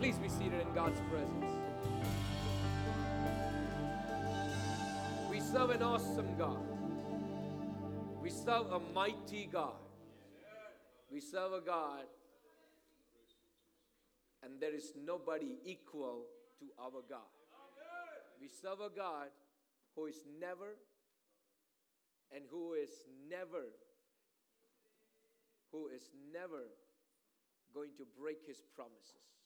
Please be seated in God's presence. We serve an awesome God. We serve a mighty God. We serve a God, and there is nobody equal to our God. We serve a God who is never and who is never, who is never going to break his promises.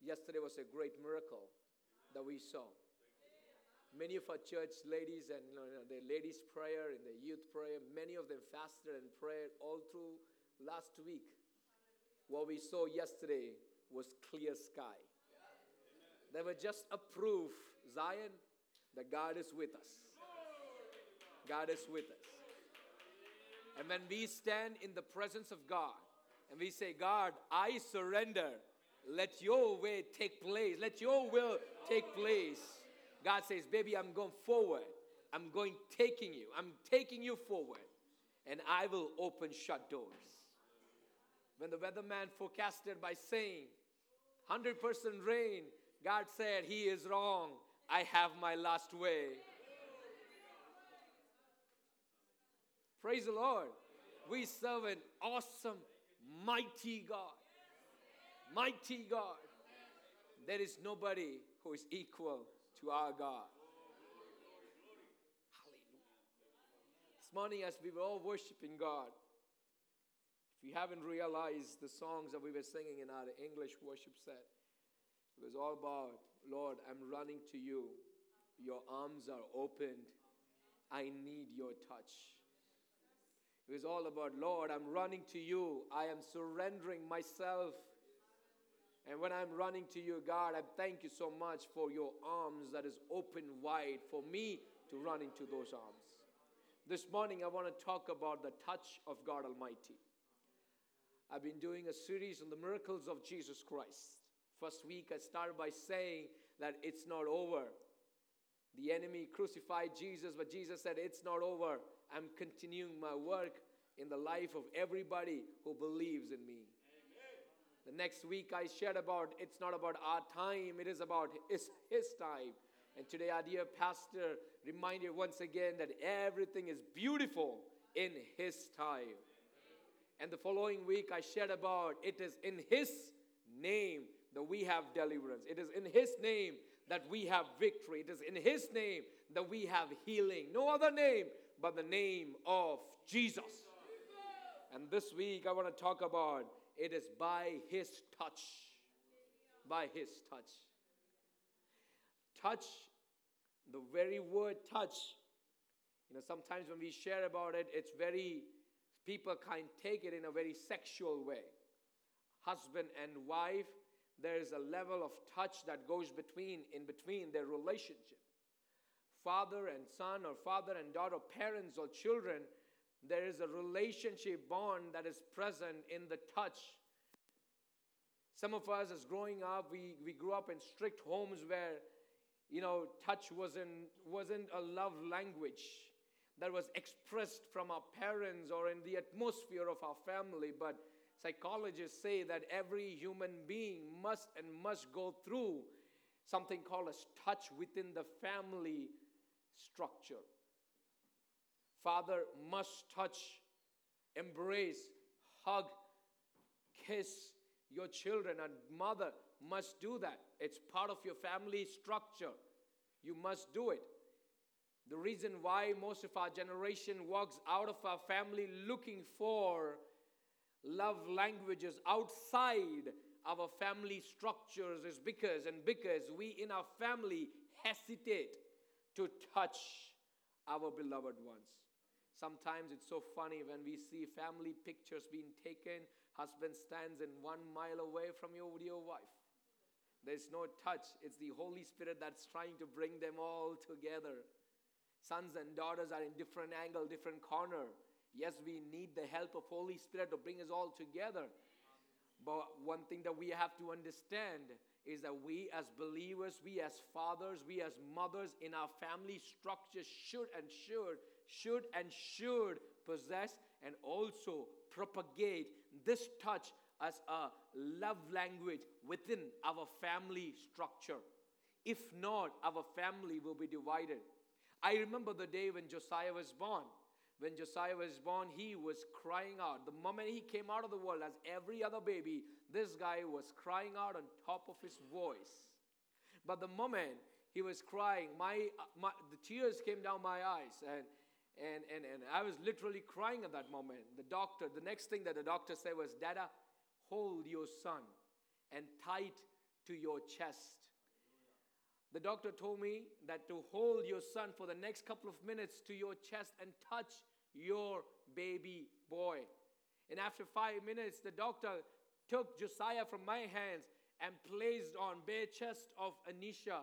Yesterday was a great miracle that we saw. Many of our church ladies and you know, the ladies' prayer and the youth prayer, many of them fasted and prayed all through last week. What we saw yesterday was clear sky. They were just a proof, Zion, that God is with us. God is with us. And when we stand in the presence of God and we say, God, I surrender, let your way take place, let your will take place. God says, Baby, I'm going forward. I'm going taking you. I'm taking you forward. And I will open shut doors. When the weatherman forecasted by saying 100% rain, God said, He is wrong. I have my last way. Praise the Lord. We serve an awesome, mighty God. Mighty God. There is nobody who is equal to our God. Hallelujah. This morning, as we were all worshiping God, if you haven't realized the songs that we were singing in our English worship set, it was all about, Lord, I'm running to you. Your arms are opened. I need your touch. It was all about, Lord, I'm running to you. I am surrendering myself. And when I'm running to you, God, I thank you so much for your arms that is open wide for me to run into those arms. This morning, I want to talk about the touch of God Almighty. I've been doing a series on the miracles of Jesus Christ. First week, I started by saying that it's not over. The enemy crucified Jesus, but Jesus said, It's not over. I'm continuing my work in the life of everybody who believes in me. The next week, I shared about it's not about our time, it is about his, his time. And today, our dear pastor reminded once again that everything is beautiful in his time. And the following week, I shared about it is in his name that we have deliverance. It is in His name that we have victory. It is in His name that we have healing. No other name but the name of Jesus. And this week I want to talk about it is by His touch. By His touch. Touch, the very word touch, you know, sometimes when we share about it, it's very, people can take it in a very sexual way. Husband and wife there is a level of touch that goes between in between their relationship father and son or father and daughter parents or children there is a relationship bond that is present in the touch some of us as growing up we, we grew up in strict homes where you know touch wasn't wasn't a love language that was expressed from our parents or in the atmosphere of our family but Psychologists say that every human being must and must go through something called a touch within the family structure. Father must touch, embrace, hug, kiss your children, and mother must do that. It's part of your family structure. You must do it. The reason why most of our generation walks out of our family looking for love languages outside our family structures is because and because we in our family hesitate to touch our beloved ones. Sometimes it's so funny when we see family pictures being taken, husband stands in one mile away from your wife. There's no touch. It's the Holy Spirit that's trying to bring them all together. Sons and daughters are in different angle, different corner. Yes, we need the help of Holy Spirit to bring us all together. But one thing that we have to understand is that we as believers, we as fathers, we as mothers in our family structure should and should, should and should possess and also propagate this touch as a love language within our family structure. If not, our family will be divided. I remember the day when Josiah was born. When Josiah was born, he was crying out. The moment he came out of the world, as every other baby, this guy was crying out on top of his voice. But the moment he was crying, my, uh, my the tears came down my eyes, and, and, and, and I was literally crying at that moment. The doctor, the next thing that the doctor said was, Dada, hold your son and tight to your chest. The doctor told me that to hold your son for the next couple of minutes to your chest and touch your baby boy. And after five minutes, the doctor took Josiah from my hands and placed on bare chest of Anisha.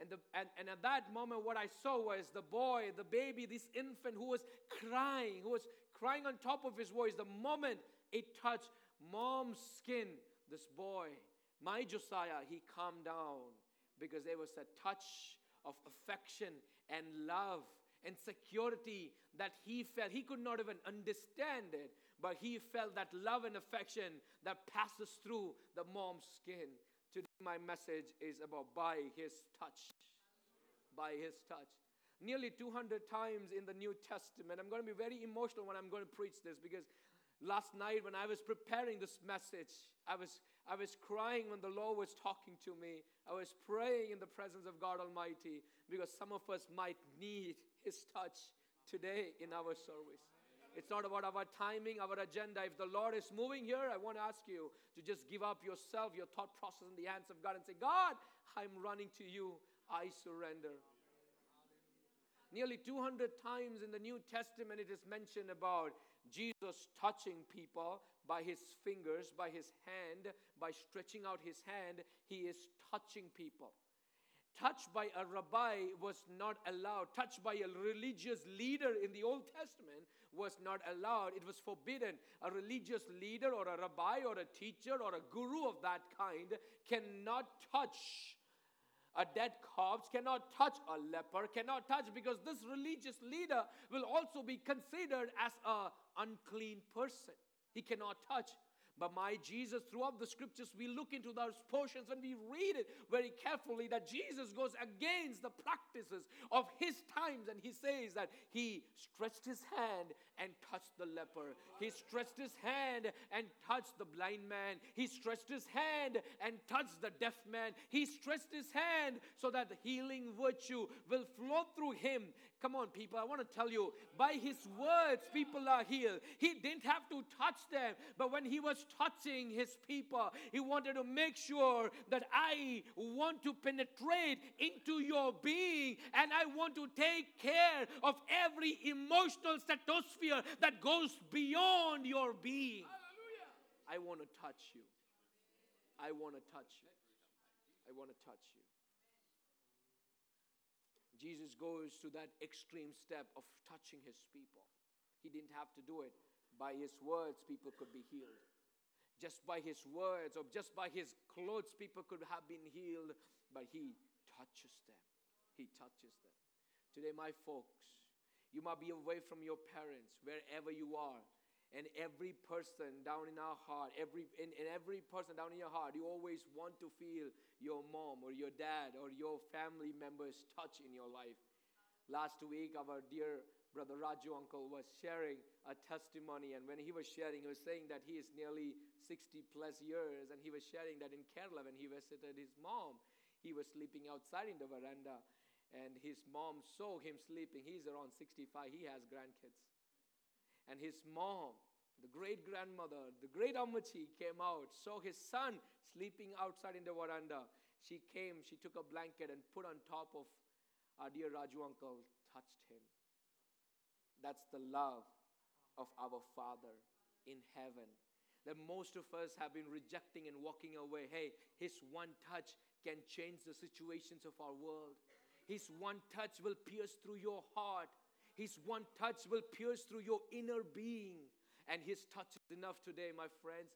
And, the, and, and at that moment, what I saw was the boy, the baby, this infant who was crying, who was crying on top of his voice. The moment it touched mom's skin, this boy, my Josiah, he calmed down because there was a touch of affection and love and security that he felt. He could not even understand it, but he felt that love and affection that passes through the mom's skin. Today, my message is about by his touch. By his touch. Nearly 200 times in the New Testament. I'm going to be very emotional when I'm going to preach this because last night when I was preparing this message, I was I was crying when the Lord was talking to me. I was praying in the presence of God Almighty because some of us might need His touch today in our service. It's not about our timing, our agenda. If the Lord is moving here, I want to ask you to just give up yourself, your thought process in the hands of God and say, God, I'm running to you. I surrender. Nearly 200 times in the New Testament, it is mentioned about Jesus touching people by his fingers, by his hand, by stretching out his hand, he is touching people. Touched by a rabbi was not allowed. Touched by a religious leader in the Old Testament was not allowed. It was forbidden. A religious leader or a rabbi or a teacher or a guru of that kind cannot touch a dead corpse, cannot touch a leper, cannot touch because this religious leader will also be considered as a unclean person. He cannot touch. But my Jesus, throughout the scriptures, we look into those portions and we read it very carefully that Jesus goes against the practices of his times and he says that he stretched his hand and touched the leper. He stretched his hand and touched the blind man. He stretched his hand and touched the deaf man. He stretched his hand so that the healing virtue will flow through him. Come on, people, I want to tell you, by his words, people are healed. He didn't have to touch them, but when he was touching his people, he wanted to make sure that I want to penetrate into your being and I want to take care of every emotional stratosphere that goes beyond your being. Hallelujah. I want to touch you. I want to touch you. I want to touch you. Jesus goes to that extreme step of touching his people. He didn't have to do it. By his words, people could be healed. Just by his words or just by his clothes, people could have been healed, but he touches them. He touches them. Today, my folks, you might be away from your parents, wherever you are, and every person down in our heart, every in, in every person down in your heart, you always want to feel your mom or your dad or your family members touch in your life. Last week, our dear brother Raju uncle was sharing a testimony, and when he was sharing, he was saying that he is nearly 60 plus years, and he was sharing that in Kerala when he visited his mom, he was sleeping outside in the veranda, and his mom saw him sleeping. He's around 65, he has grandkids and his mom, the great grandmother, the great Ammachi came out, saw his son sleeping outside in the veranda. She came, she took a blanket and put on top of our dear Raju uncle, touched him. That's the love of our Father in heaven. That most of us have been rejecting and walking away. Hey, His one touch can change the situations of our world. His one touch will pierce through your heart his one touch will pierce through your inner being. And His touch is enough today, my friends.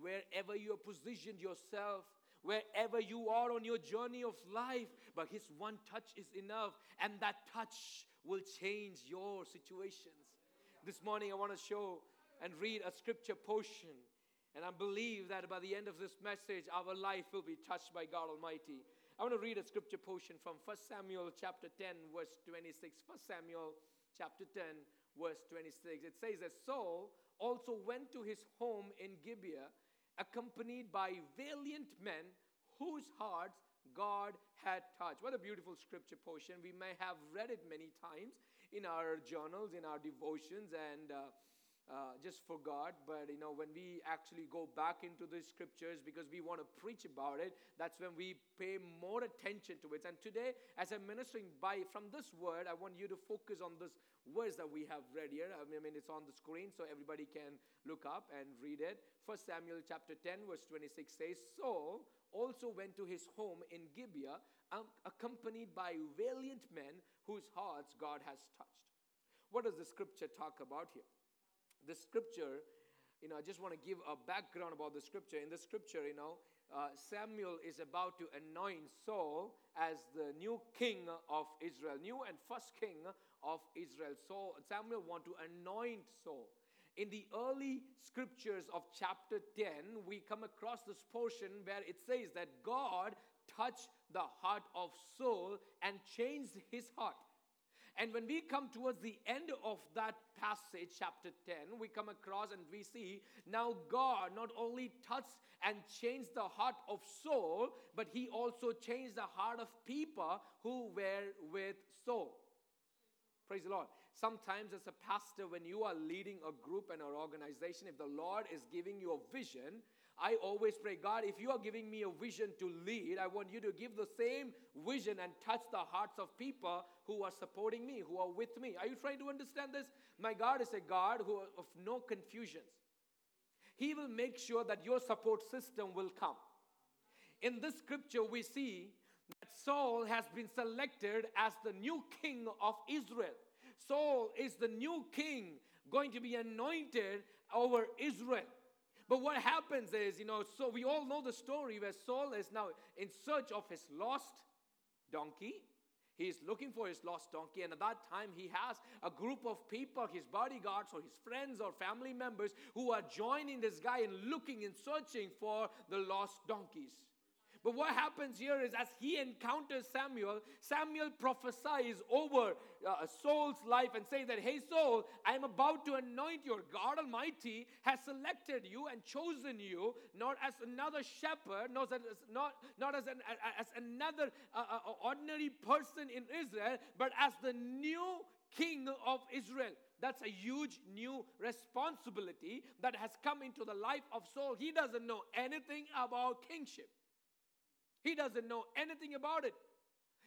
Wherever you have positioned yourself, wherever you are on your journey of life, but His one touch is enough. And that touch will change your situations. This morning, I want to show and read a scripture portion And I believe that by the end of this message, our life will be touched by God Almighty. I want to read a scripture portion from 1 Samuel chapter 10, verse 26. 1 Samuel chapter 10, verse 26. It says that Saul also went to his home in Gibeah, accompanied by valiant men whose hearts God had touched. What a beautiful scripture portion. We may have read it many times in our journals, in our devotions, and uh, uh, just forgot. But you know, when we actually go back into the scriptures because we want to preach about it, that's when we pay more attention to it. And today, as I'm ministering by from this word, I want you to focus on this words that we have read here. I mean, it's on the screen, so everybody can look up and read it. First Samuel chapter 10, verse 26 says, Saul also went to his home in Gibeah, um, accompanied by valiant men whose hearts God has touched. What does the scripture talk about here? The scripture, you know, I just want to give a background about the scripture. In the scripture, you know, uh, Samuel is about to anoint Saul as the new king of Israel, new and first king of Israel. So Samuel want to anoint Saul. In the early scriptures of chapter 10, we come across this portion where it says that God touched the heart of Saul and changed his heart. And when we come towards the end of that passage, chapter 10, we come across and we see now God not only touched and changed the heart of Saul, but he also changed the heart of people who were with Saul. Praise the Lord. Sometimes, as a pastor, when you are leading a group and an organization, if the Lord is giving you a vision, I always pray, God, if you are giving me a vision to lead, I want you to give the same vision and touch the hearts of people who are supporting me, who are with me. Are you trying to understand this? My God is a God who of no confusions. He will make sure that your support system will come. In this scripture, we see that Saul has been selected as the new king of Israel. Saul is the new king going to be anointed over Israel. But what happens is, you know, so we all know the story where Saul is now in search of his lost donkey. He is looking for his lost donkey, and at that time, he has a group of people, his bodyguards or his friends or family members, who are joining this guy in looking and searching for the lost donkeys. But what happens here is as he encounters Samuel, Samuel prophesies over uh, Saul's life and says that, Hey, Saul, I am about to anoint you. God Almighty has selected you and chosen you not as another shepherd, not as, not, not as, an, as another uh, uh, ordinary person in Israel, but as the new king of Israel. That's a huge new responsibility that has come into the life of Saul. He doesn't know anything about kingship. He doesn't know anything about it.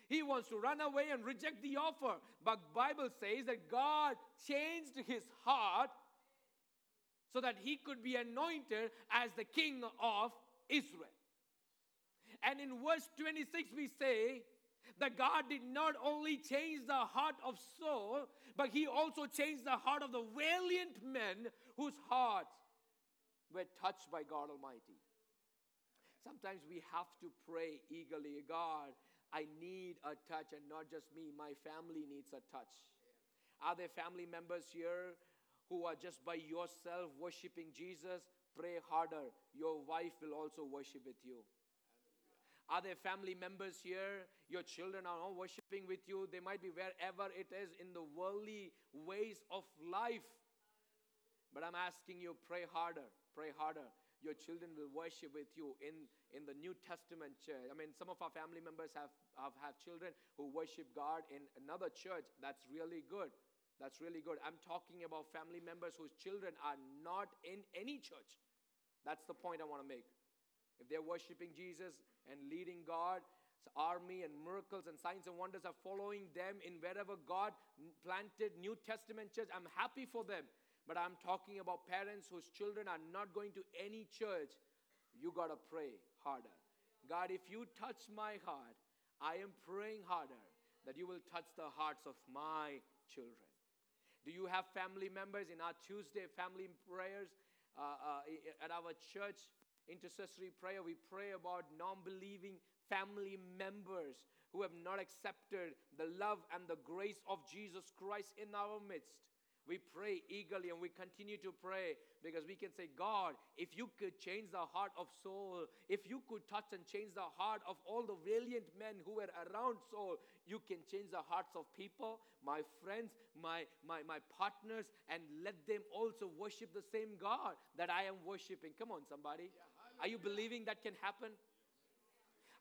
He wants to run away and reject the offer. But Bible says that God changed his heart so that he could be anointed as the king of Israel. And in verse 26 we say that God did not only change the heart of Saul, but he also changed the heart of the valiant men whose hearts were touched by God Almighty. Sometimes we have to pray eagerly God, I need a touch, and not just me, my family needs a touch. Are there family members here who are just by yourself worshiping Jesus? Pray harder. Your wife will also worship with you. Are there family members here? Your children are all worshiping with you. They might be wherever it is in the worldly ways of life. But I'm asking you, pray harder, pray harder your children will worship with you in, in the New Testament church. I mean, some of our family members have, have, have children who worship God in another church. That's really good. That's really good. I'm talking about family members whose children are not in any church. That's the point I want to make. If they're worshiping Jesus and leading God, army and miracles and signs and wonders are following them in wherever God planted New Testament church, I'm happy for them. But I'm talking about parents whose children are not going to any church. You got to pray harder. God, if you touch my heart, I am praying harder that you will touch the hearts of my children. Do you have family members in our Tuesday family prayers uh, uh, at our church intercessory prayer? We pray about non believing family members who have not accepted the love and the grace of Jesus Christ in our midst. We pray eagerly and we continue to pray because we can say, God, if you could change the heart of Saul, if you could touch and change the heart of all the valiant men who were around Saul, you can change the hearts of people, my friends, my, my, my partners, and let them also worship the same God that I am worshiping. Come on, somebody. Are you believing that can happen?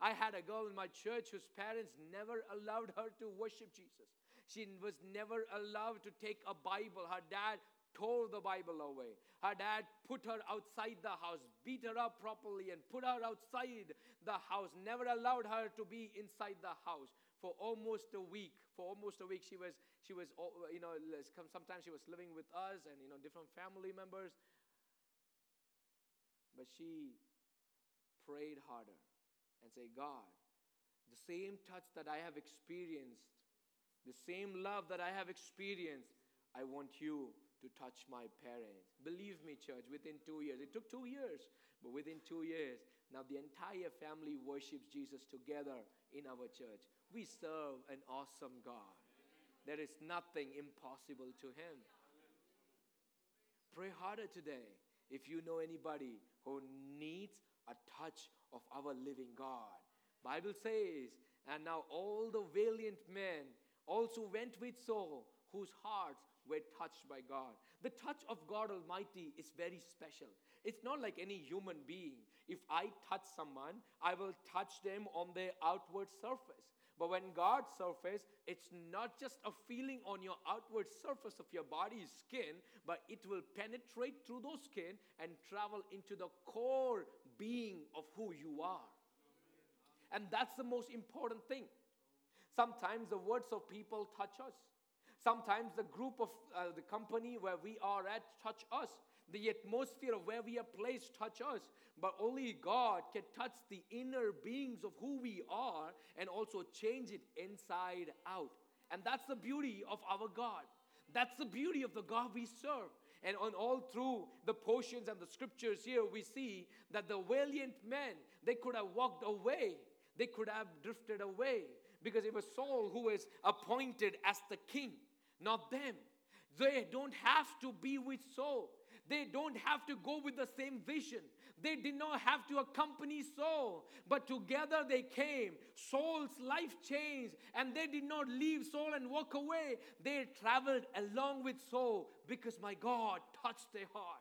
I had a girl in my church whose parents never allowed her to worship Jesus. She was never allowed to take a Bible. Her dad tore the Bible away. Her dad put her outside the house, beat her up properly, and put her outside the house. Never allowed her to be inside the house for almost a week. For almost a week, she was she was oh, you know sometimes she was living with us and you know different family members. But she prayed harder and say, God, the same touch that I have experienced the same love that I have experienced, I want you to touch my parents. Believe me, church, within two years, it took two years, but within two years, now the entire family worships Jesus together in our church. We serve an awesome God. There is nothing impossible to him. Pray harder today if you know anybody who needs a touch of our living God. Bible says, and now all the valiant men also went with Saul, whose hearts were touched by God. The touch of God Almighty is very special. It's not like any human being. If I touch someone, I will touch them on their outward surface. But when God's surface, it's not just a feeling on your outward surface of your body's skin, but it will penetrate through those skin and travel into the core being of who you are. And that's the most important thing. Sometimes the words of people touch us. Sometimes the group of uh, the company where we are at touch us. The atmosphere of where we are placed touch us. But only God can touch the inner beings of who we are and also change it inside out. And that's the beauty of our God. That's the beauty of the God we serve. And on all through the portions and the scriptures here, we see that the valiant men, they could have walked away. They could have drifted away because it was Saul who was appointed as the king, not them. They don't have to be with Saul. They don't have to go with the same vision. They did not have to accompany Saul, but together they came. Saul's life changed, and they did not leave Saul and walk away. They traveled along with Saul because my God touched their heart.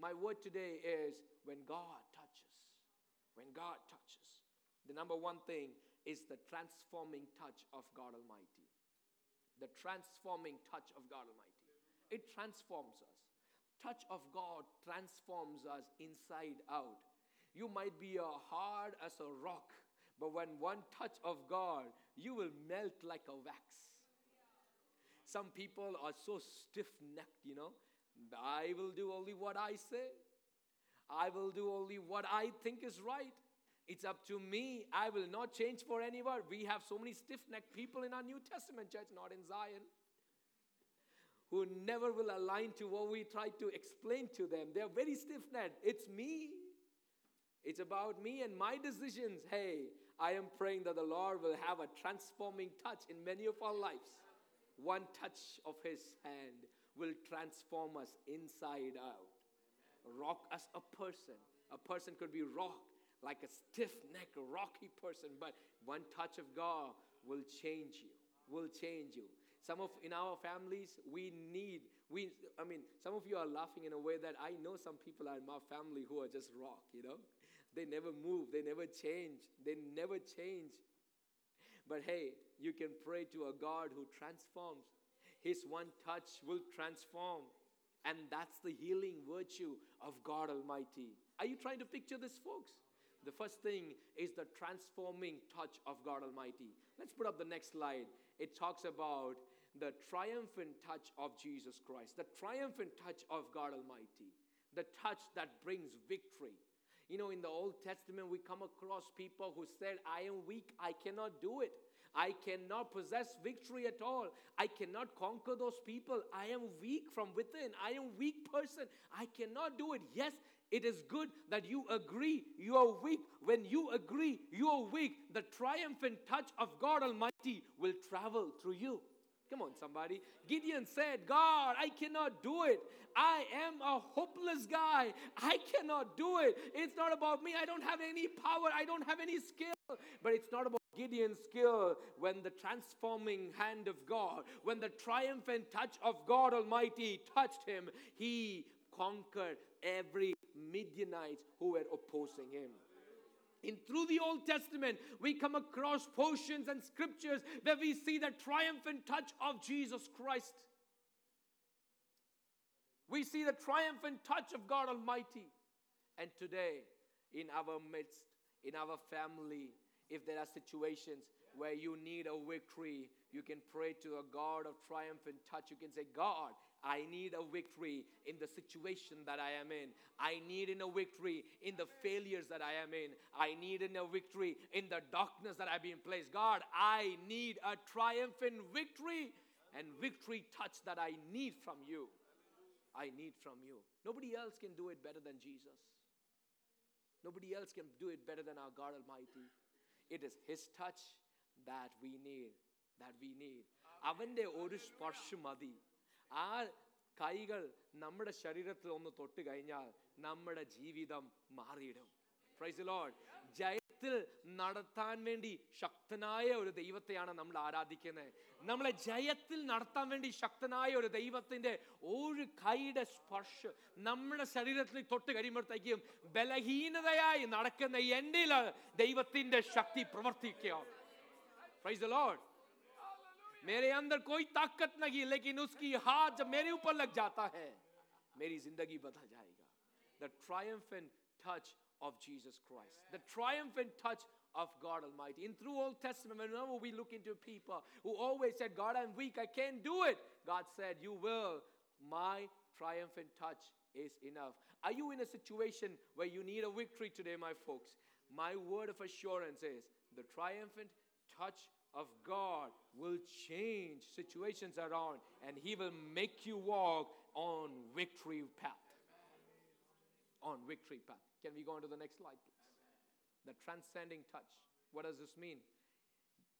My word today is when God touches. When God touches. The number one thing is the transforming touch of God Almighty. The transforming touch of God Almighty. It transforms us. Touch of God transforms us inside out. You might be hard as a rock, but when one touch of God, you will melt like a wax. Some people are so stiff necked, you know. I will do only what I say. I will do only what I think is right. It's up to me. I will not change for anyone. We have so many stiff necked people in our New Testament church, not in Zion, who never will align to what we try to explain to them. They're very stiff necked. It's me. It's about me and my decisions. Hey, I am praying that the Lord will have a transforming touch in many of our lives. One touch of His hand will transform us inside out, rock us a person. A person could be rocked like a stiff necked, rocky person, but one touch of God will change you, will change you. Some of in our families, we need, we I mean, some of you are laughing in a way that I know some people are in my family who are just rock, you know? They never move, they never change, they never change. But hey, you can pray to a God who transforms. His one touch will transform. And that's the healing virtue of God Almighty. Are you trying to picture this, folks? The first thing is the transforming touch of God Almighty. Let's put up the next slide. It talks about the triumphant touch of Jesus Christ, the triumphant touch of God Almighty, the touch that brings victory. You know, in the Old Testament, we come across people who said, I am weak, I cannot do it. I cannot possess victory at all. I cannot conquer those people. I am weak from within. I am weak person. I cannot do it. Yes, it is good that you agree you are weak. When you agree you are weak, the triumphant touch of God Almighty will travel through you. Come on, somebody. Gideon said, God, I cannot do it. I am a hopeless guy. I cannot do it. It's not about me. I don't have any power. I don't have any skill. But it's not about Gideon's skill when the transforming hand of God, when the triumphant touch of God Almighty touched him, he conquered every Midianite who were opposing him. In through the Old Testament, we come across portions and scriptures where we see the triumphant touch of Jesus Christ. We see the triumphant touch of God Almighty. And today, in our midst, in our family, if there are situations where you need a victory, you can pray to a God of triumphant touch. You can say, God, I need a victory in the situation that I am in. I need in a victory in the failures that I am in. I need in a victory in the darkness that I've been placed. God, I need a triumphant victory and victory touch that I need from you. I need from you. Nobody else can do it better than Jesus. Nobody else can do it better than our God Almighty. It is His touch that we need. That we need. അവൻ്റെ ഒരു സ്പർശം മതി ആ കൈകൾ നമ്മുടെ ശരീരത്തിൽ ഒന്ന് തൊട്ട് കഴിഞ്ഞാൽ നമ്മുടെ ജീവിതം മാറിയിടും. പ്രൈസ് ലോഡ് ജയത്തിൽ നടത്താൻ വേണ്ടി ശക്തനായ ഒരു ദൈവത്തെയാണ് നമ്മൾ ആരാധിക്കുന്നത്. നമ്മളെ ജയത്തിൽ നടത്താൻ വേണ്ടി ശക്തനായ ഒരു ദൈവത്തിന്റെ ഒരു കൈയുടെ സ്പർശം നമ്മുടെ ശരീരത്തിൽ തൊട്ട് കഴിയുമ്പോഴത്തേക്കും ബലഹീനതയായി നടക്കുന്ന എന്നിൽ ദൈവത്തിന്റെ ശക്തി പ്രവർത്തിക്കുക. പ്രൈസ് ലോഡ് मेरे अंदर कोई ताकत नहीं लेकिन उसकी हाथ जब मेरे ऊपर लग जाता है मेरी जिंदगी बदल जाएगा the triumphant touch of Jesus Christ the triumphant touch of God Almighty in through Old Testament whenever we look into people who always said God I'm weak I can't do it God said you will my triumphant touch is enough are you in a situation where you need a victory today my folks my word of assurance is the triumphant touch of God will change situations around and He will make you walk on victory path. On victory path. Can we go on to the next slide, please? The transcending touch. What does this mean?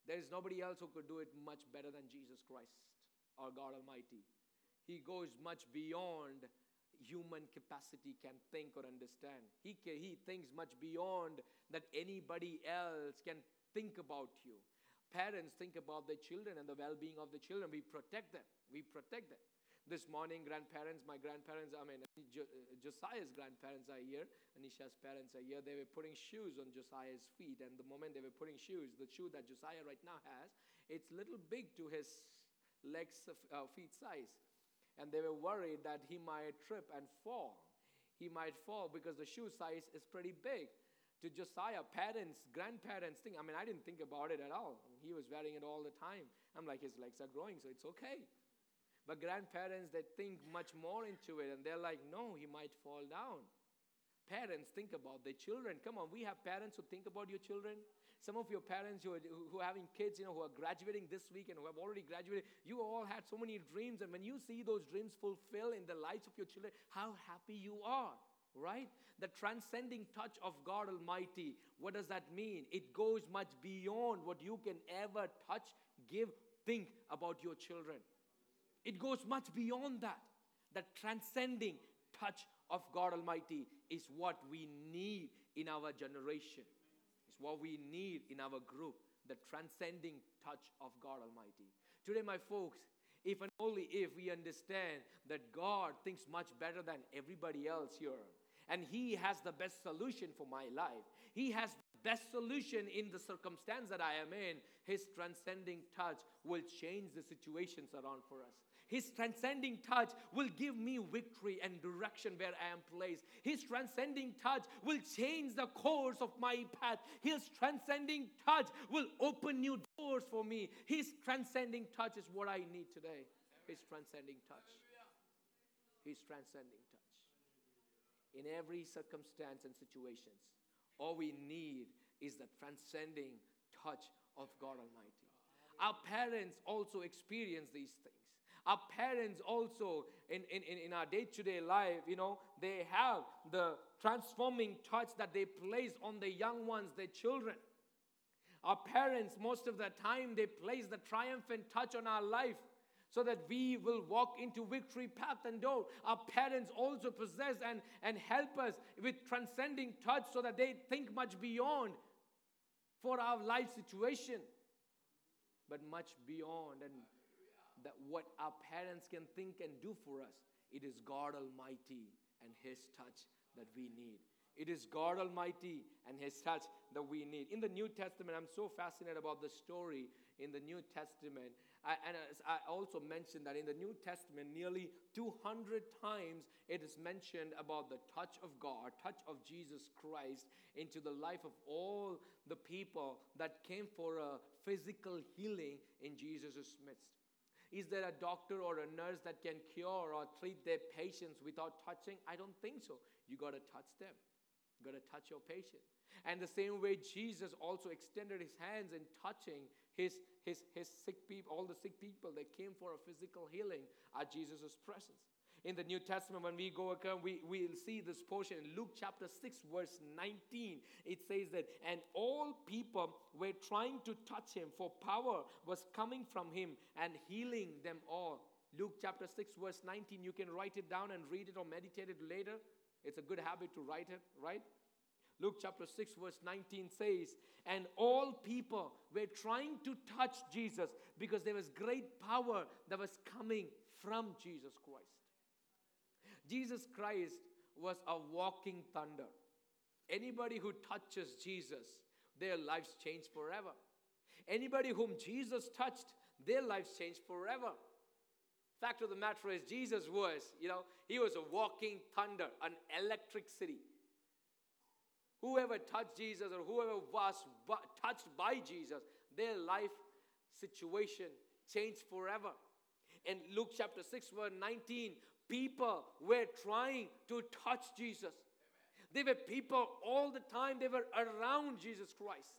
There is nobody else who could do it much better than Jesus Christ, our God Almighty. He goes much beyond human capacity can think or understand. He, he thinks much beyond that anybody else can think about you. Parents think about their children and the well being of the children. We protect them. We protect them. This morning, grandparents, my grandparents, I mean, uh, Josiah's grandparents are here, Anisha's parents are here. They were putting shoes on Josiah's feet, and the moment they were putting shoes, the shoe that Josiah right now has, it's little big to his legs, uh, feet size. And they were worried that he might trip and fall. He might fall because the shoe size is pretty big to Josiah, parents, grandparents think, I mean, I didn't think about it at all. I mean, he was wearing it all the time. I'm like, his legs are growing, so it's okay. But grandparents, they think much more into it, and they're like, no, he might fall down. Parents think about their children. Come on, we have parents who think about your children. Some of your parents who are, who are having kids, you know, who are graduating this week and who have already graduated, you all had so many dreams. And when you see those dreams fulfill in the lives of your children, how happy you are right? The transcending touch of God Almighty. What does that mean? It goes much beyond what you can ever touch, give, think about your children. It goes much beyond that. The transcending touch of God Almighty is what we need in our generation. It's what we need in our group. The transcending touch of God Almighty. Today, my folks, if and only if we understand that God thinks much better than everybody else here, and He has the best solution for my life, He has the best solution in the circumstance that I am in, His transcending touch will change the situations around for us. His transcending touch will give me victory and direction where I am placed. His transcending touch will change the course of my path. His transcending touch will open new doors for me. His transcending touch is what I need today. His transcending touch. His transcending. In every circumstance and situations, all we need is the transcending touch of God Almighty. Our parents also experience these things. Our parents also, in, in, in our day to day life, you know, they have the transforming touch that they place on the young ones, their children. Our parents, most of the time, they place the triumphant touch on our life so that we will walk into victory path and door. Our parents also possess and, and help us with transcending touch so that they think much beyond for our life situation, but much beyond and that what our parents can think and do for us. It is God Almighty and His touch that we need. It is God Almighty and His touch that we need. In the New Testament, I'm so fascinated about the story in the New Testament. I, and I also mentioned that in the New Testament, nearly 200 times it is mentioned about the touch of God, touch of Jesus Christ into the life of all the people that came for a physical healing in Jesus' midst. Is there a doctor or a nurse that can cure or treat their patients without touching? I don't think so. You got to touch them. You got to touch your patient. And the same way Jesus also extended his hands in touching his, his, his sick people, all the sick people that came for a physical healing at Jesus' presence. In the New Testament, when we go again, we will see this portion in Luke chapter 6, verse 19. It says that, and all people were trying to touch him, for power was coming from him and healing them all. Luke chapter 6, verse 19. You can write it down and read it or meditate it later. It's a good habit to write it, right? Luke chapter 6, verse 19 says, And all people were trying to touch Jesus because there was great power that was coming from Jesus Christ. Jesus Christ was a walking thunder. Anybody who touches Jesus, their lives change forever. Anybody whom Jesus touched, their lives change forever. Fact of the matter is, Jesus was, you know, he was a walking thunder, an electric city. Whoever touched Jesus or whoever was touched by Jesus, their life situation changed forever. In Luke chapter 6, verse 19, people were trying to touch Jesus. They were people all the time, they were around Jesus Christ.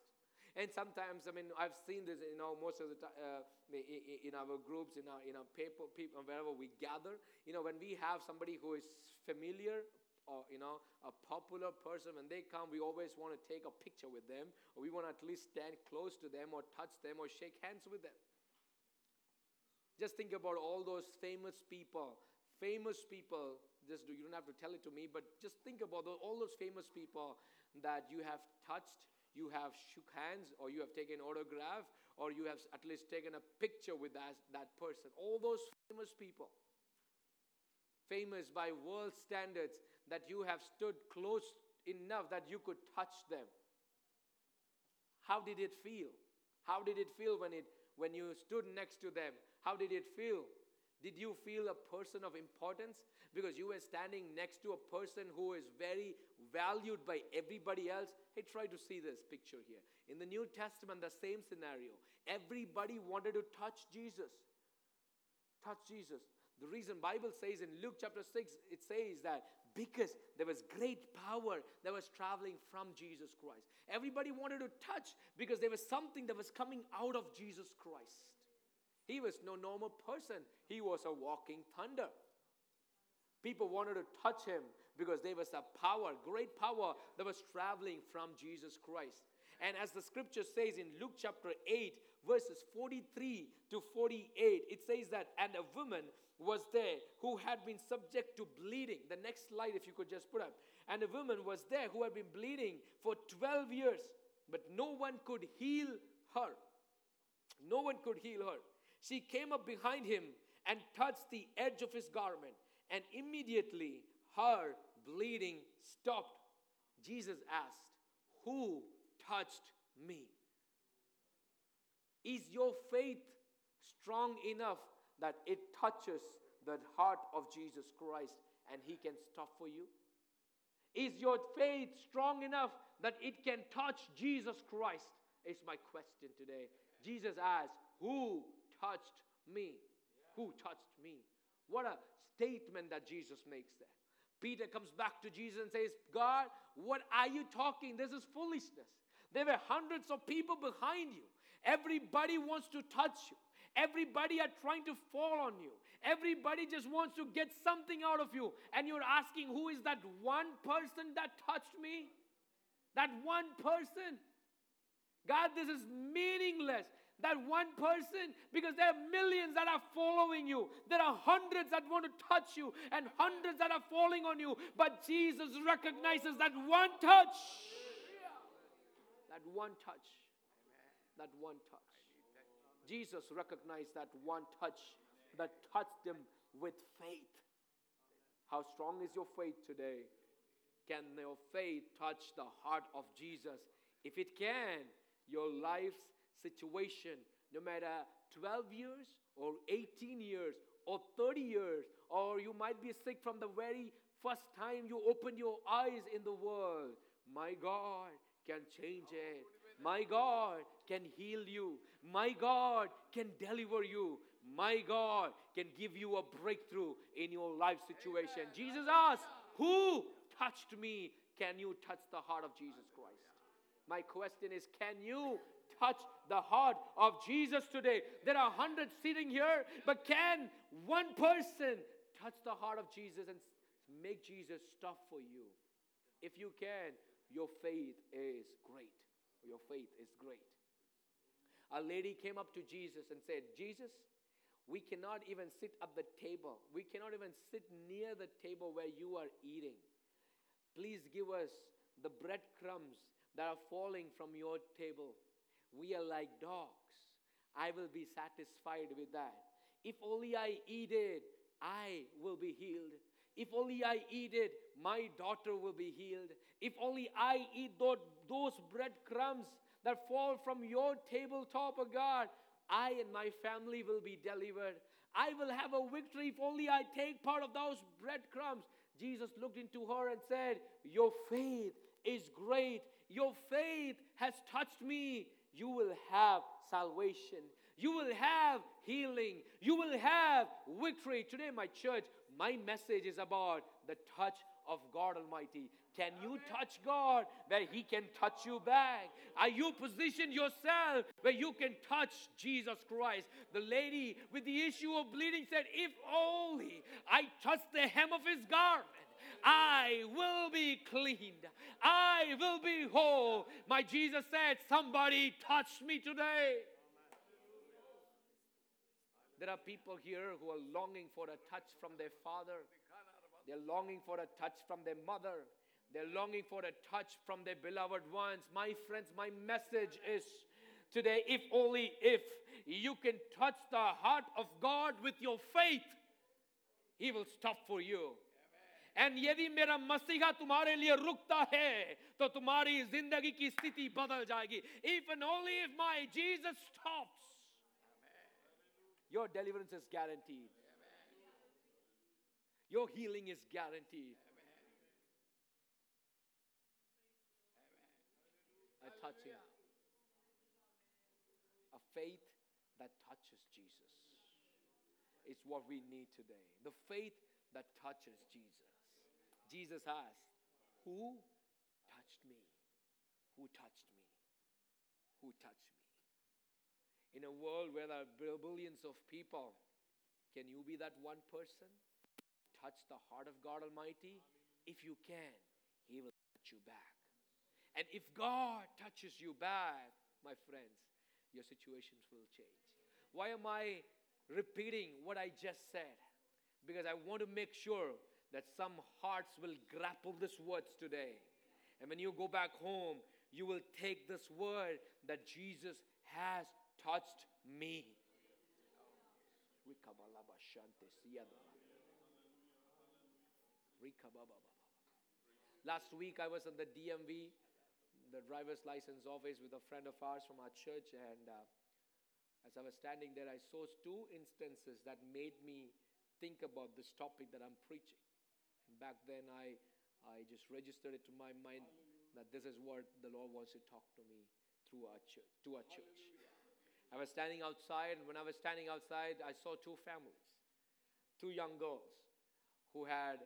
And sometimes, I mean, I've seen this, you know, most of the time uh, in our groups, in our, in our people, wherever we gather. You know, when we have somebody who is familiar or, you know, a popular person, when they come, we always want to take a picture with them, or we want to at least stand close to them, or touch them, or shake hands with them. Just think about all those famous people, famous people. Just you don't have to tell it to me, but just think about all those famous people that you have touched you have shook hands or you have taken autograph or you have at least taken a picture with that, that person all those famous people famous by world standards that you have stood close enough that you could touch them how did it feel how did it feel when it when you stood next to them how did it feel did you feel a person of importance because you were standing next to a person who is very valued by everybody else. Hey, try to see this picture here. In the New Testament, the same scenario. Everybody wanted to touch Jesus. Touch Jesus. The reason Bible says in Luke chapter 6, it says that because there was great power that was traveling from Jesus Christ. Everybody wanted to touch because there was something that was coming out of Jesus Christ. He was no normal person. He was a walking thunder. People wanted to touch him because there was a power, great power that was traveling from Jesus Christ. And as the scripture says in Luke chapter 8, verses 43 to 48, it says that, and a woman was there who had been subject to bleeding. The next slide, if you could just put up. And a woman was there who had been bleeding for 12 years, but no one could heal her. No one could heal her. She came up behind him and touched the edge of his garment, and immediately her bleeding stopped. Jesus asked, Who touched me? Is your faith strong enough that it touches the heart of Jesus Christ and he can stop for you? Is your faith strong enough that it can touch Jesus Christ? Is my question today. Jesus asked, Who touched me? Who touched me? What a statement that Jesus makes there. Peter comes back to Jesus and says, God, what are you talking? This is foolishness. There were hundreds of people behind you. Everybody wants to touch you. Everybody are trying to fall on you. Everybody just wants to get something out of you. And you're asking, who is that one person that touched me? That one person. God, this is meaningless. that one person because there are millions that are following you. There are hundreds that want to touch you and hundreds that are falling on you. But Jesus recognizes that one touch. One touch. That one touch. Jesus recognized that one touch that touched him with faith. How strong is your faith today? Can your faith touch the heart of Jesus? If it can, your life's situation, no matter 12 years or 18 years or 30 years, or you might be sick from the very first time you opened your eyes in the world, my God can change it. My God can heal you. My God can deliver you. My God can give you a breakthrough in your life situation. Jesus asked, Who touched me? Can you touch the heart of Jesus Christ? My question is, can you touch the heart of Jesus today? There are hundreds sitting here, but can one person touch the heart of Jesus and make Jesus stop for you? If you can, your faith is great. Your faith is great. A lady came up to Jesus and said, Jesus, we cannot even sit at the table. We cannot even sit near the table where you are eating. Please give us the breadcrumbs that are falling from your table. We are like dogs. I will be satisfied with that. If only I eat it, I will be healed. If only I eat it, my daughter will be healed. If only I eat those, breadcrumbs that fall from your tabletop, oh God, I and my family will be delivered. I will have a victory if only I take part of those breadcrumbs. Jesus looked into her and said, Your faith is great. Your faith has touched me. You will have salvation. You will have healing. You will have victory. Today, my church, my message is about the touch of God Almighty. Can you touch God where He can touch you back? Are you positioned yourself where you can touch Jesus Christ? The lady with the issue of bleeding said, If only I touch the hem of His garment. I will be cleaned. I will be whole. My Jesus said, Somebody touch me today. There are people here who are longing for a touch from their father. They're longing for a touch from their mother. They're longing for a touch from their beloved ones. My friends, my message is today if only if you can touch the heart of God with your faith, He will stop for you. And यदि मेरा मसीहा तुम्हारे लिए रुकता है तो तुम्हारी जिंदगी की स्थिति बदल जाएगी if and only if my Jesus stops your deliverance is guaranteed your healing is guaranteed a touching a faith that touches jesus is what we need today the faith that touches jesus Jesus asked, Who touched me? Who touched me? Who touched me? In a world where there are billions of people, can you be that one person? Touch the heart of God Almighty? If you can, He will touch you back. And if God touches you back, my friends, your situations will change. Why am I repeating what I just said? Because I want to make sure that some hearts will grapple this words today. And when you go back home, you will take this word that Jesus has touched me. Last week I was at the DMV, the driver's license office, with a friend of ours from our church, and uh, as I was standing there, I saw two instances that made me think about this topic that I'm preaching back then I, I just registered it to my mind that this is what the Lord wants to talk to me through our church, to our church. I was standing outside, and when I was standing outside, I saw two families, two young girls who had,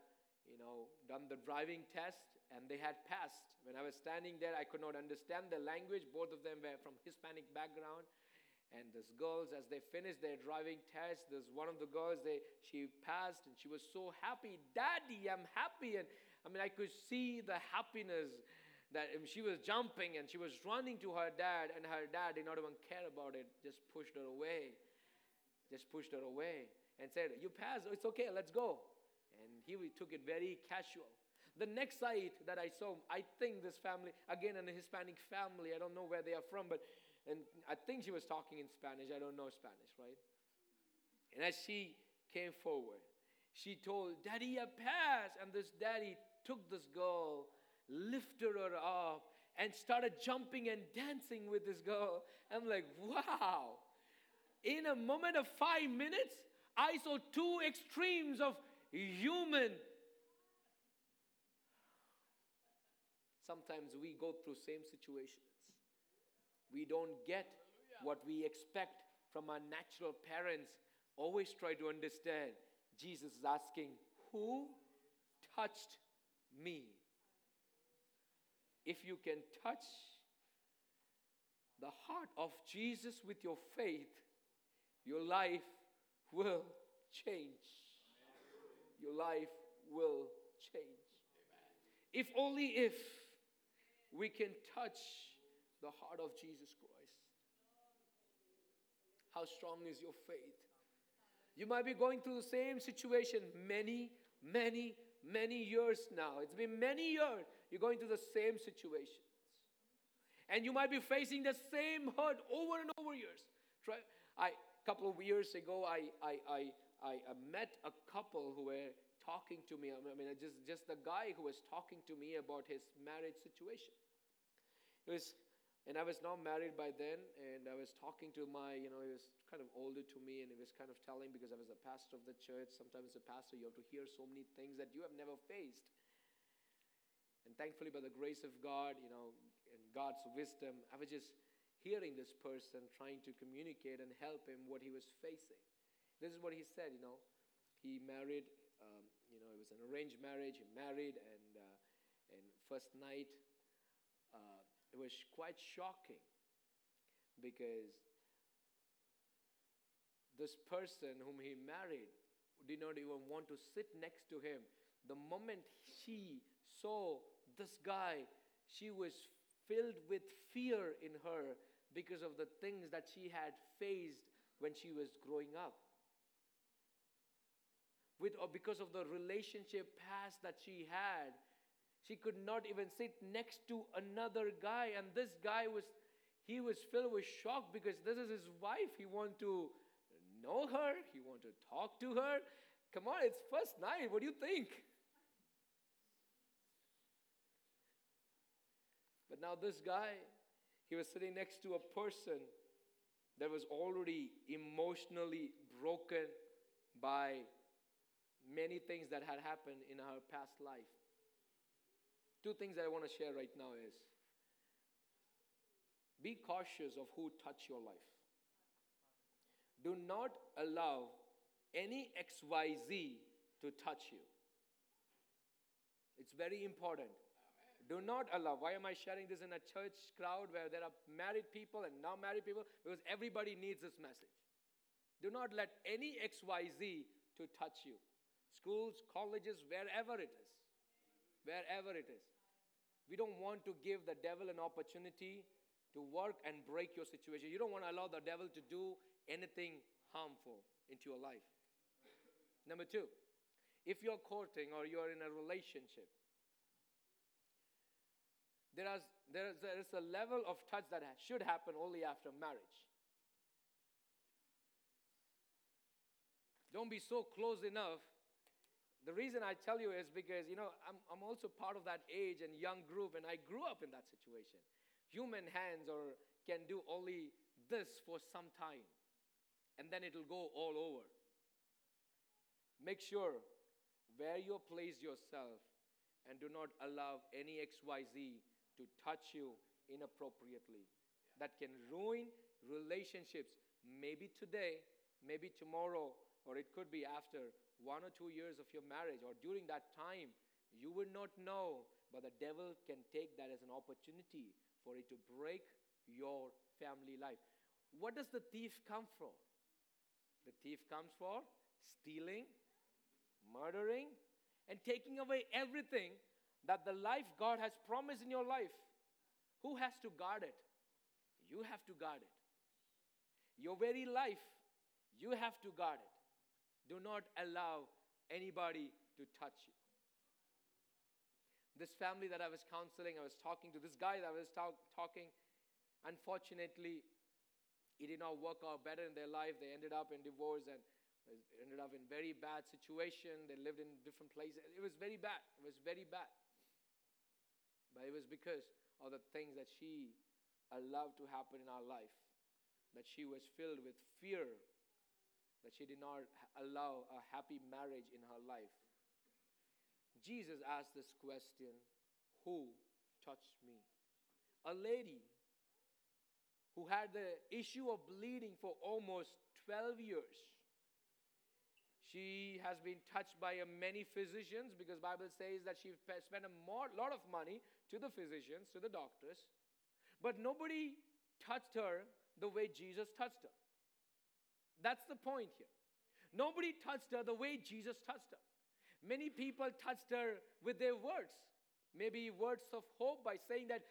you know, done the driving test and they had passed. When I was standing there, I could not understand the language. Both of them were from Hispanic background. And these girls, as they finished their driving test, there's one of the girls, they, she passed and she was so happy. Daddy, I'm happy. And I mean, I could see the happiness that um, she was jumping and she was running to her dad, and her dad did not even care about it, just pushed her away. Just pushed her away and said, You passed, it's okay, let's go. He took it very casual. The next sight that I saw, I think this family, again, an Hispanic family, I don't know where they are from, but and I think she was talking in Spanish. I don't know Spanish, right? And as she came forward, she told, Daddy, I passed. And this daddy took this girl lifted her up, and started jumping and dancing with this girl. I'm like, wow. In a moment of five minutes, I saw two extremes of human. Sometimes we go through same situations. We don't get what we expect from our natural parents. Always try to understand. Jesus is asking, Who touched me? if you can touch the heart of Jesus with your faith, your life will change. Your life will change. If only if we can touch the heart of Jesus Christ. How strong is your faith? You might be going through the same situation many, many, many years now. It's been many years. You're going through the same situations. And you might be facing the same hurt over and over years. Try, I, a couple of years ago, I, I, I, I, met a couple who were talking to me. I mean, just, just the guy who was talking to me about his marriage situation. It was, and I was not married by then, and I was talking to my, you know, he was kind of older to me, and he was kind of telling because I was a pastor of the church. Sometimes, a pastor, you have to hear so many things that you have never faced. And thankfully, by the grace of God, you know, and God's wisdom, I was just hearing this person trying to communicate and help him what he was facing. This is what he said, you know. He married, um, you know, it was an arranged marriage. He married, and, uh, and first night, uh, it was quite shocking because this person whom he married did not even want to sit next to him. The moment she saw this guy, she was filled with fear in her because of the things that she had faced when she was growing up. With, or because of the relationship past that she had, she could not even sit next to another guy. And this guy was, he was filled with shock because this is his wife. He want to know her. He want to talk to her. Come on, it's first night. What do you think? But now, this guy, he was sitting next to a person that was already emotionally broken by many things that had happened in her past life. Two things that I want to share right now is be cautious of who touch your life. Do not allow any XYZ to touch you. It's very important. Do not allow. Why am I sharing this in a church crowd where there are married people and non married people? Because everybody needs this message. Do not let any XYZ to touch you. Schools, colleges, wherever it is. Wherever it is. We don't want to give the devil an opportunity to work and break your situation. You don't want to allow the devil to do anything harmful into your life. Number two, if you're courting or you're in a relationship, there is, there, is, there is a level of touch that should happen only after marriage. Don't be so close enough. The reason I tell you is because, you know, I'm, I'm also part of that age and young group, and I grew up in that situation. Human hands or can do only this for some time, and then it'll go all over. Make sure where you place yourself and do not allow any XYZ to touch you inappropriately. That can ruin relationships, maybe today, maybe tomorrow, or it could be after one or two years of your marriage, or during that time. You will not know, but the devil can take that as an opportunity for it to break your family life. What does the thief come for? The thief comes for stealing, murdering, and taking away everything that the life God has promised in your life, who has to guard it? You have to guard it. Your very life, you have to guard it. Do not allow anybody to touch you. This family that I was counseling, I was talking to, this guy that I was talk, talking, unfortunately, it did not work out better in their life. They ended up in divorce and ended up in very bad situation. They lived in different places. It was very bad. It was very bad. But it was because of the things that she allowed to happen in our life. That she was filled with fear. That she did not allow a happy marriage in her life. Jesus asked this question Who touched me? A lady who had the issue of bleeding for almost 12 years she has been touched by uh, many physicians because Bible says that she spent a more, lot of money to the physicians, to the doctors, but nobody touched her the way Jesus touched her. That's the point here. Nobody touched her the way Jesus touched her. Many people touched her with their words, maybe words of hope by saying that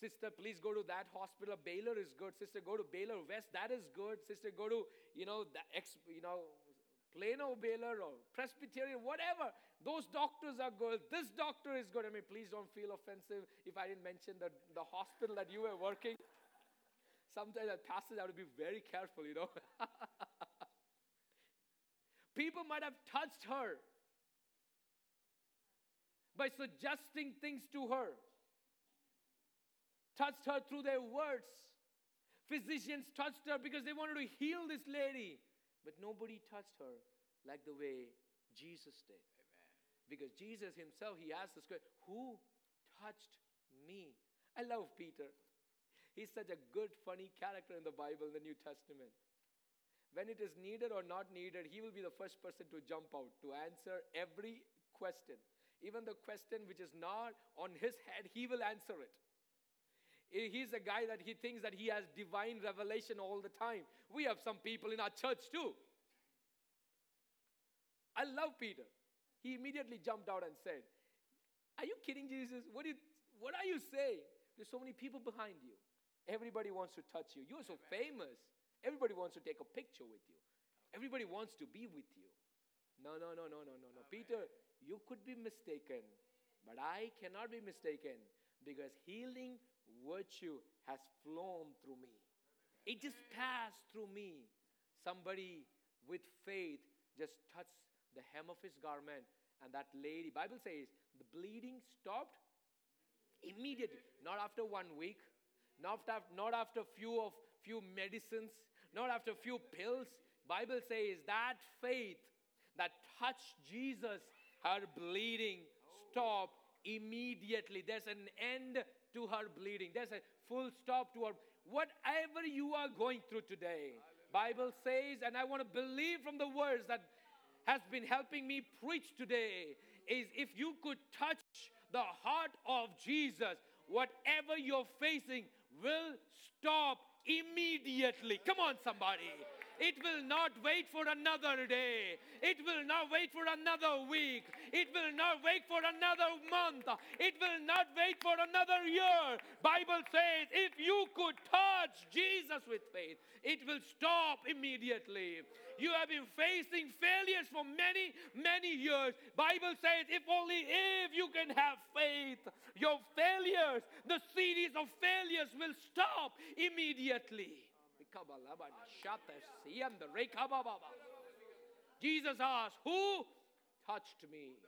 Sister, please go to that hospital. Baylor is good. Sister, go to Baylor West. That is good. Sister, go to, you know, the ex, you know, Plano Baylor or Presbyterian, whatever. Those doctors are good. This doctor is good. I mean, please don't feel offensive if I didn't mention the, the hospital that you were working. Sometimes as pastors have to be very careful, you know. People might have touched her by suggesting things to her, touched her through their words. Physicians touched her because they wanted to heal this lady. But nobody touched her like the way Jesus did. Amen. Because Jesus himself, he asked this question Who touched me? I love Peter. He's such a good, funny character in the Bible, in the New Testament. When it is needed or not needed, he will be the first person to jump out to answer every question. Even the question which is not on his head, he will answer it. He's a guy that he thinks that he has divine revelation all the time. We have some people in our church too. I love Peter. He immediately jumped out and said, Are you kidding, Jesus? What, you, what are you saying? There's so many people behind you. Everybody wants to touch you. You're so famous. Everybody wants to take a picture with you. Everybody wants to be with you. No, no, no, no, no, no, no. Peter, you could be mistaken, but I cannot be mistaken because healing virtue has flown through me. It just passed through me. Somebody with faith just touched the hem of his garment, and that lady, Bible says, the bleeding stopped immediately. Not after one week, not after, not after few of few medicines, not after a few pills. Bible says that faith that touched Jesus, her bleeding stopped immediately. There's an end to her bleeding. There's a full stop to her. Whatever you are going through today, Bible says, and I want to believe from the words that has been helping me preach today, is if you could touch the heart of Jesus, whatever you're facing will stop immediately. Come on, somebody. It will not wait for another day. It will not wait for another week. It will not wait for another month. It will not wait for another year. Bible says if you could touch Jesus with faith, it will stop immediately. You have been facing failures for many, many years. Bible says if only if you can have faith, your failures, the series of failures will stop immediately. Jesus asked, Who touched me?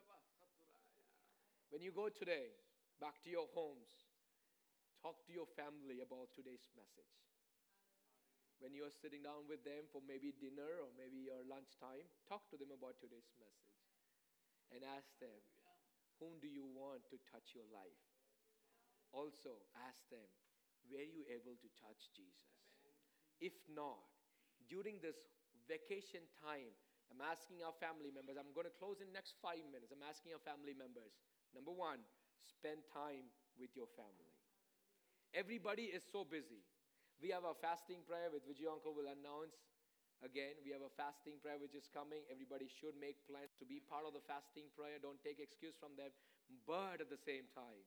When you go today back to your homes, talk to your family about today's message. When you are sitting down with them for maybe dinner or maybe your lunchtime, talk to them about today's message and ask them, Whom do you want to touch your life? Also, ask them, Were you able to touch Jesus? If not, during this vacation time, I'm asking our family members, I'm going to close in next five minutes. I'm asking our family members, number one, spend time with your family. Everybody is so busy. We have a fasting prayer with Vijay Uncle will announce again. We have a fasting prayer which is coming. Everybody should make plans to be part of the fasting prayer. Don't take excuse from them. but at the same time,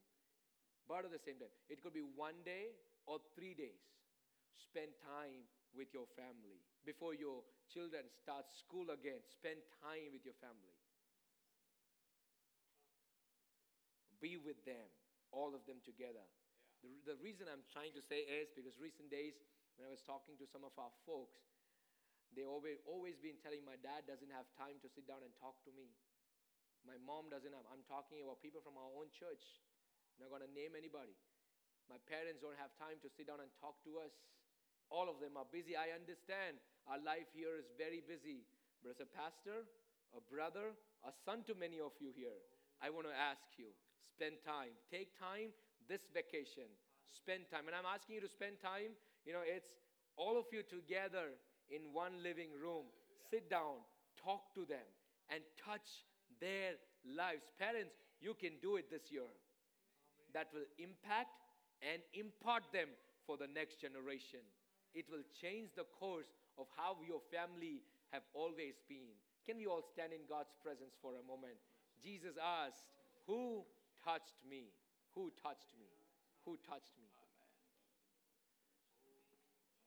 but at the same time, it could be one day or three days. Spend time with your family. Before your children start school again, spend time with your family. Be with them, all of them together. The, the reason I'm trying to say is because recent days, when I was talking to some of our folks, they always always been telling my dad doesn't have time to sit down and talk to me. My mom doesn't have. I'm talking about people from our own church. I'm not going to name anybody. My parents don't have time to sit down and talk to us. All of them are busy. I understand our life here is very busy. But as a pastor, a brother, a son to many of you here, I want to ask you spend time. Take time this vacation. Spend time. And I'm asking you to spend time. You know, it's all of you together in one living room. Sit down, talk to them, and touch their lives. Parents, you can do it this year. That will impact and impart them for the next generation. It will change the course of how your family have always been. Can we all stand in God's presence for a moment? Jesus asked, Who touched me? Who touched me? Who touched me?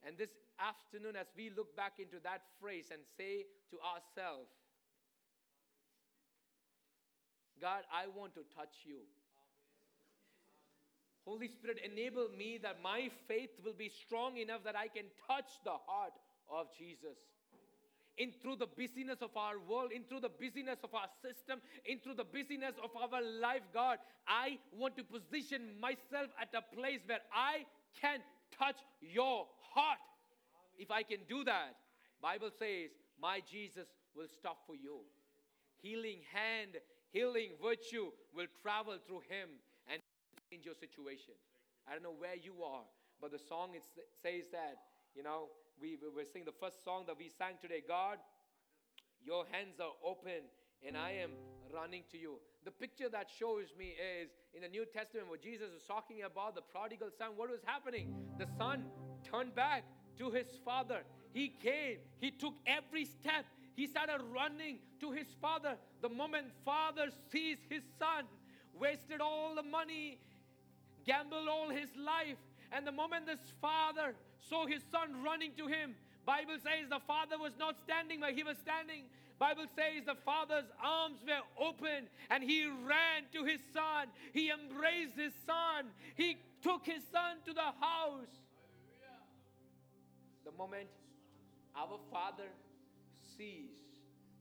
And this afternoon, as we look back into that phrase and say to ourselves, God, I want to touch you. Holy Spirit, enable me that my faith will be strong enough that I can touch the heart of Jesus in through the busyness of our world, in through the busyness of our system, in through the busyness of our life, God, I want to position myself at a place where I can touch your heart. If I can do that, Bible says, my Jesus will stop for you. Healing hand, healing virtue will travel through him change your situation. I don't know where you are, but the song it says that, you know, we, we were singing the first song that we sang today God, your hands are open and I am running to you. The picture that shows me is in the New Testament where Jesus was talking about the prodigal son. What was happening? The son turned back to his father. He came, he took every step. He started running to his father. The moment father sees his son, wasted all the money, gambled all his life, and the moment this father saw his son running to him, Bible says the father was not standing where he was standing. Bible says the father's arms were open and he ran to his son. He embraced his son. He took his son to the house. The moment our father sees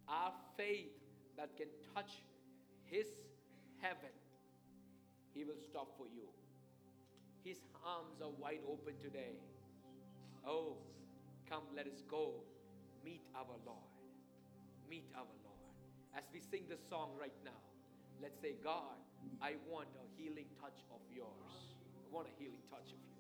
our faith that can touch his heaven, he will stop for you. His arms are wide open today. Oh, come, let us go meet our Lord. Meet our Lord. As we sing the song right now, let's say, God, I want a healing touch of yours. I want a healing touch of yours.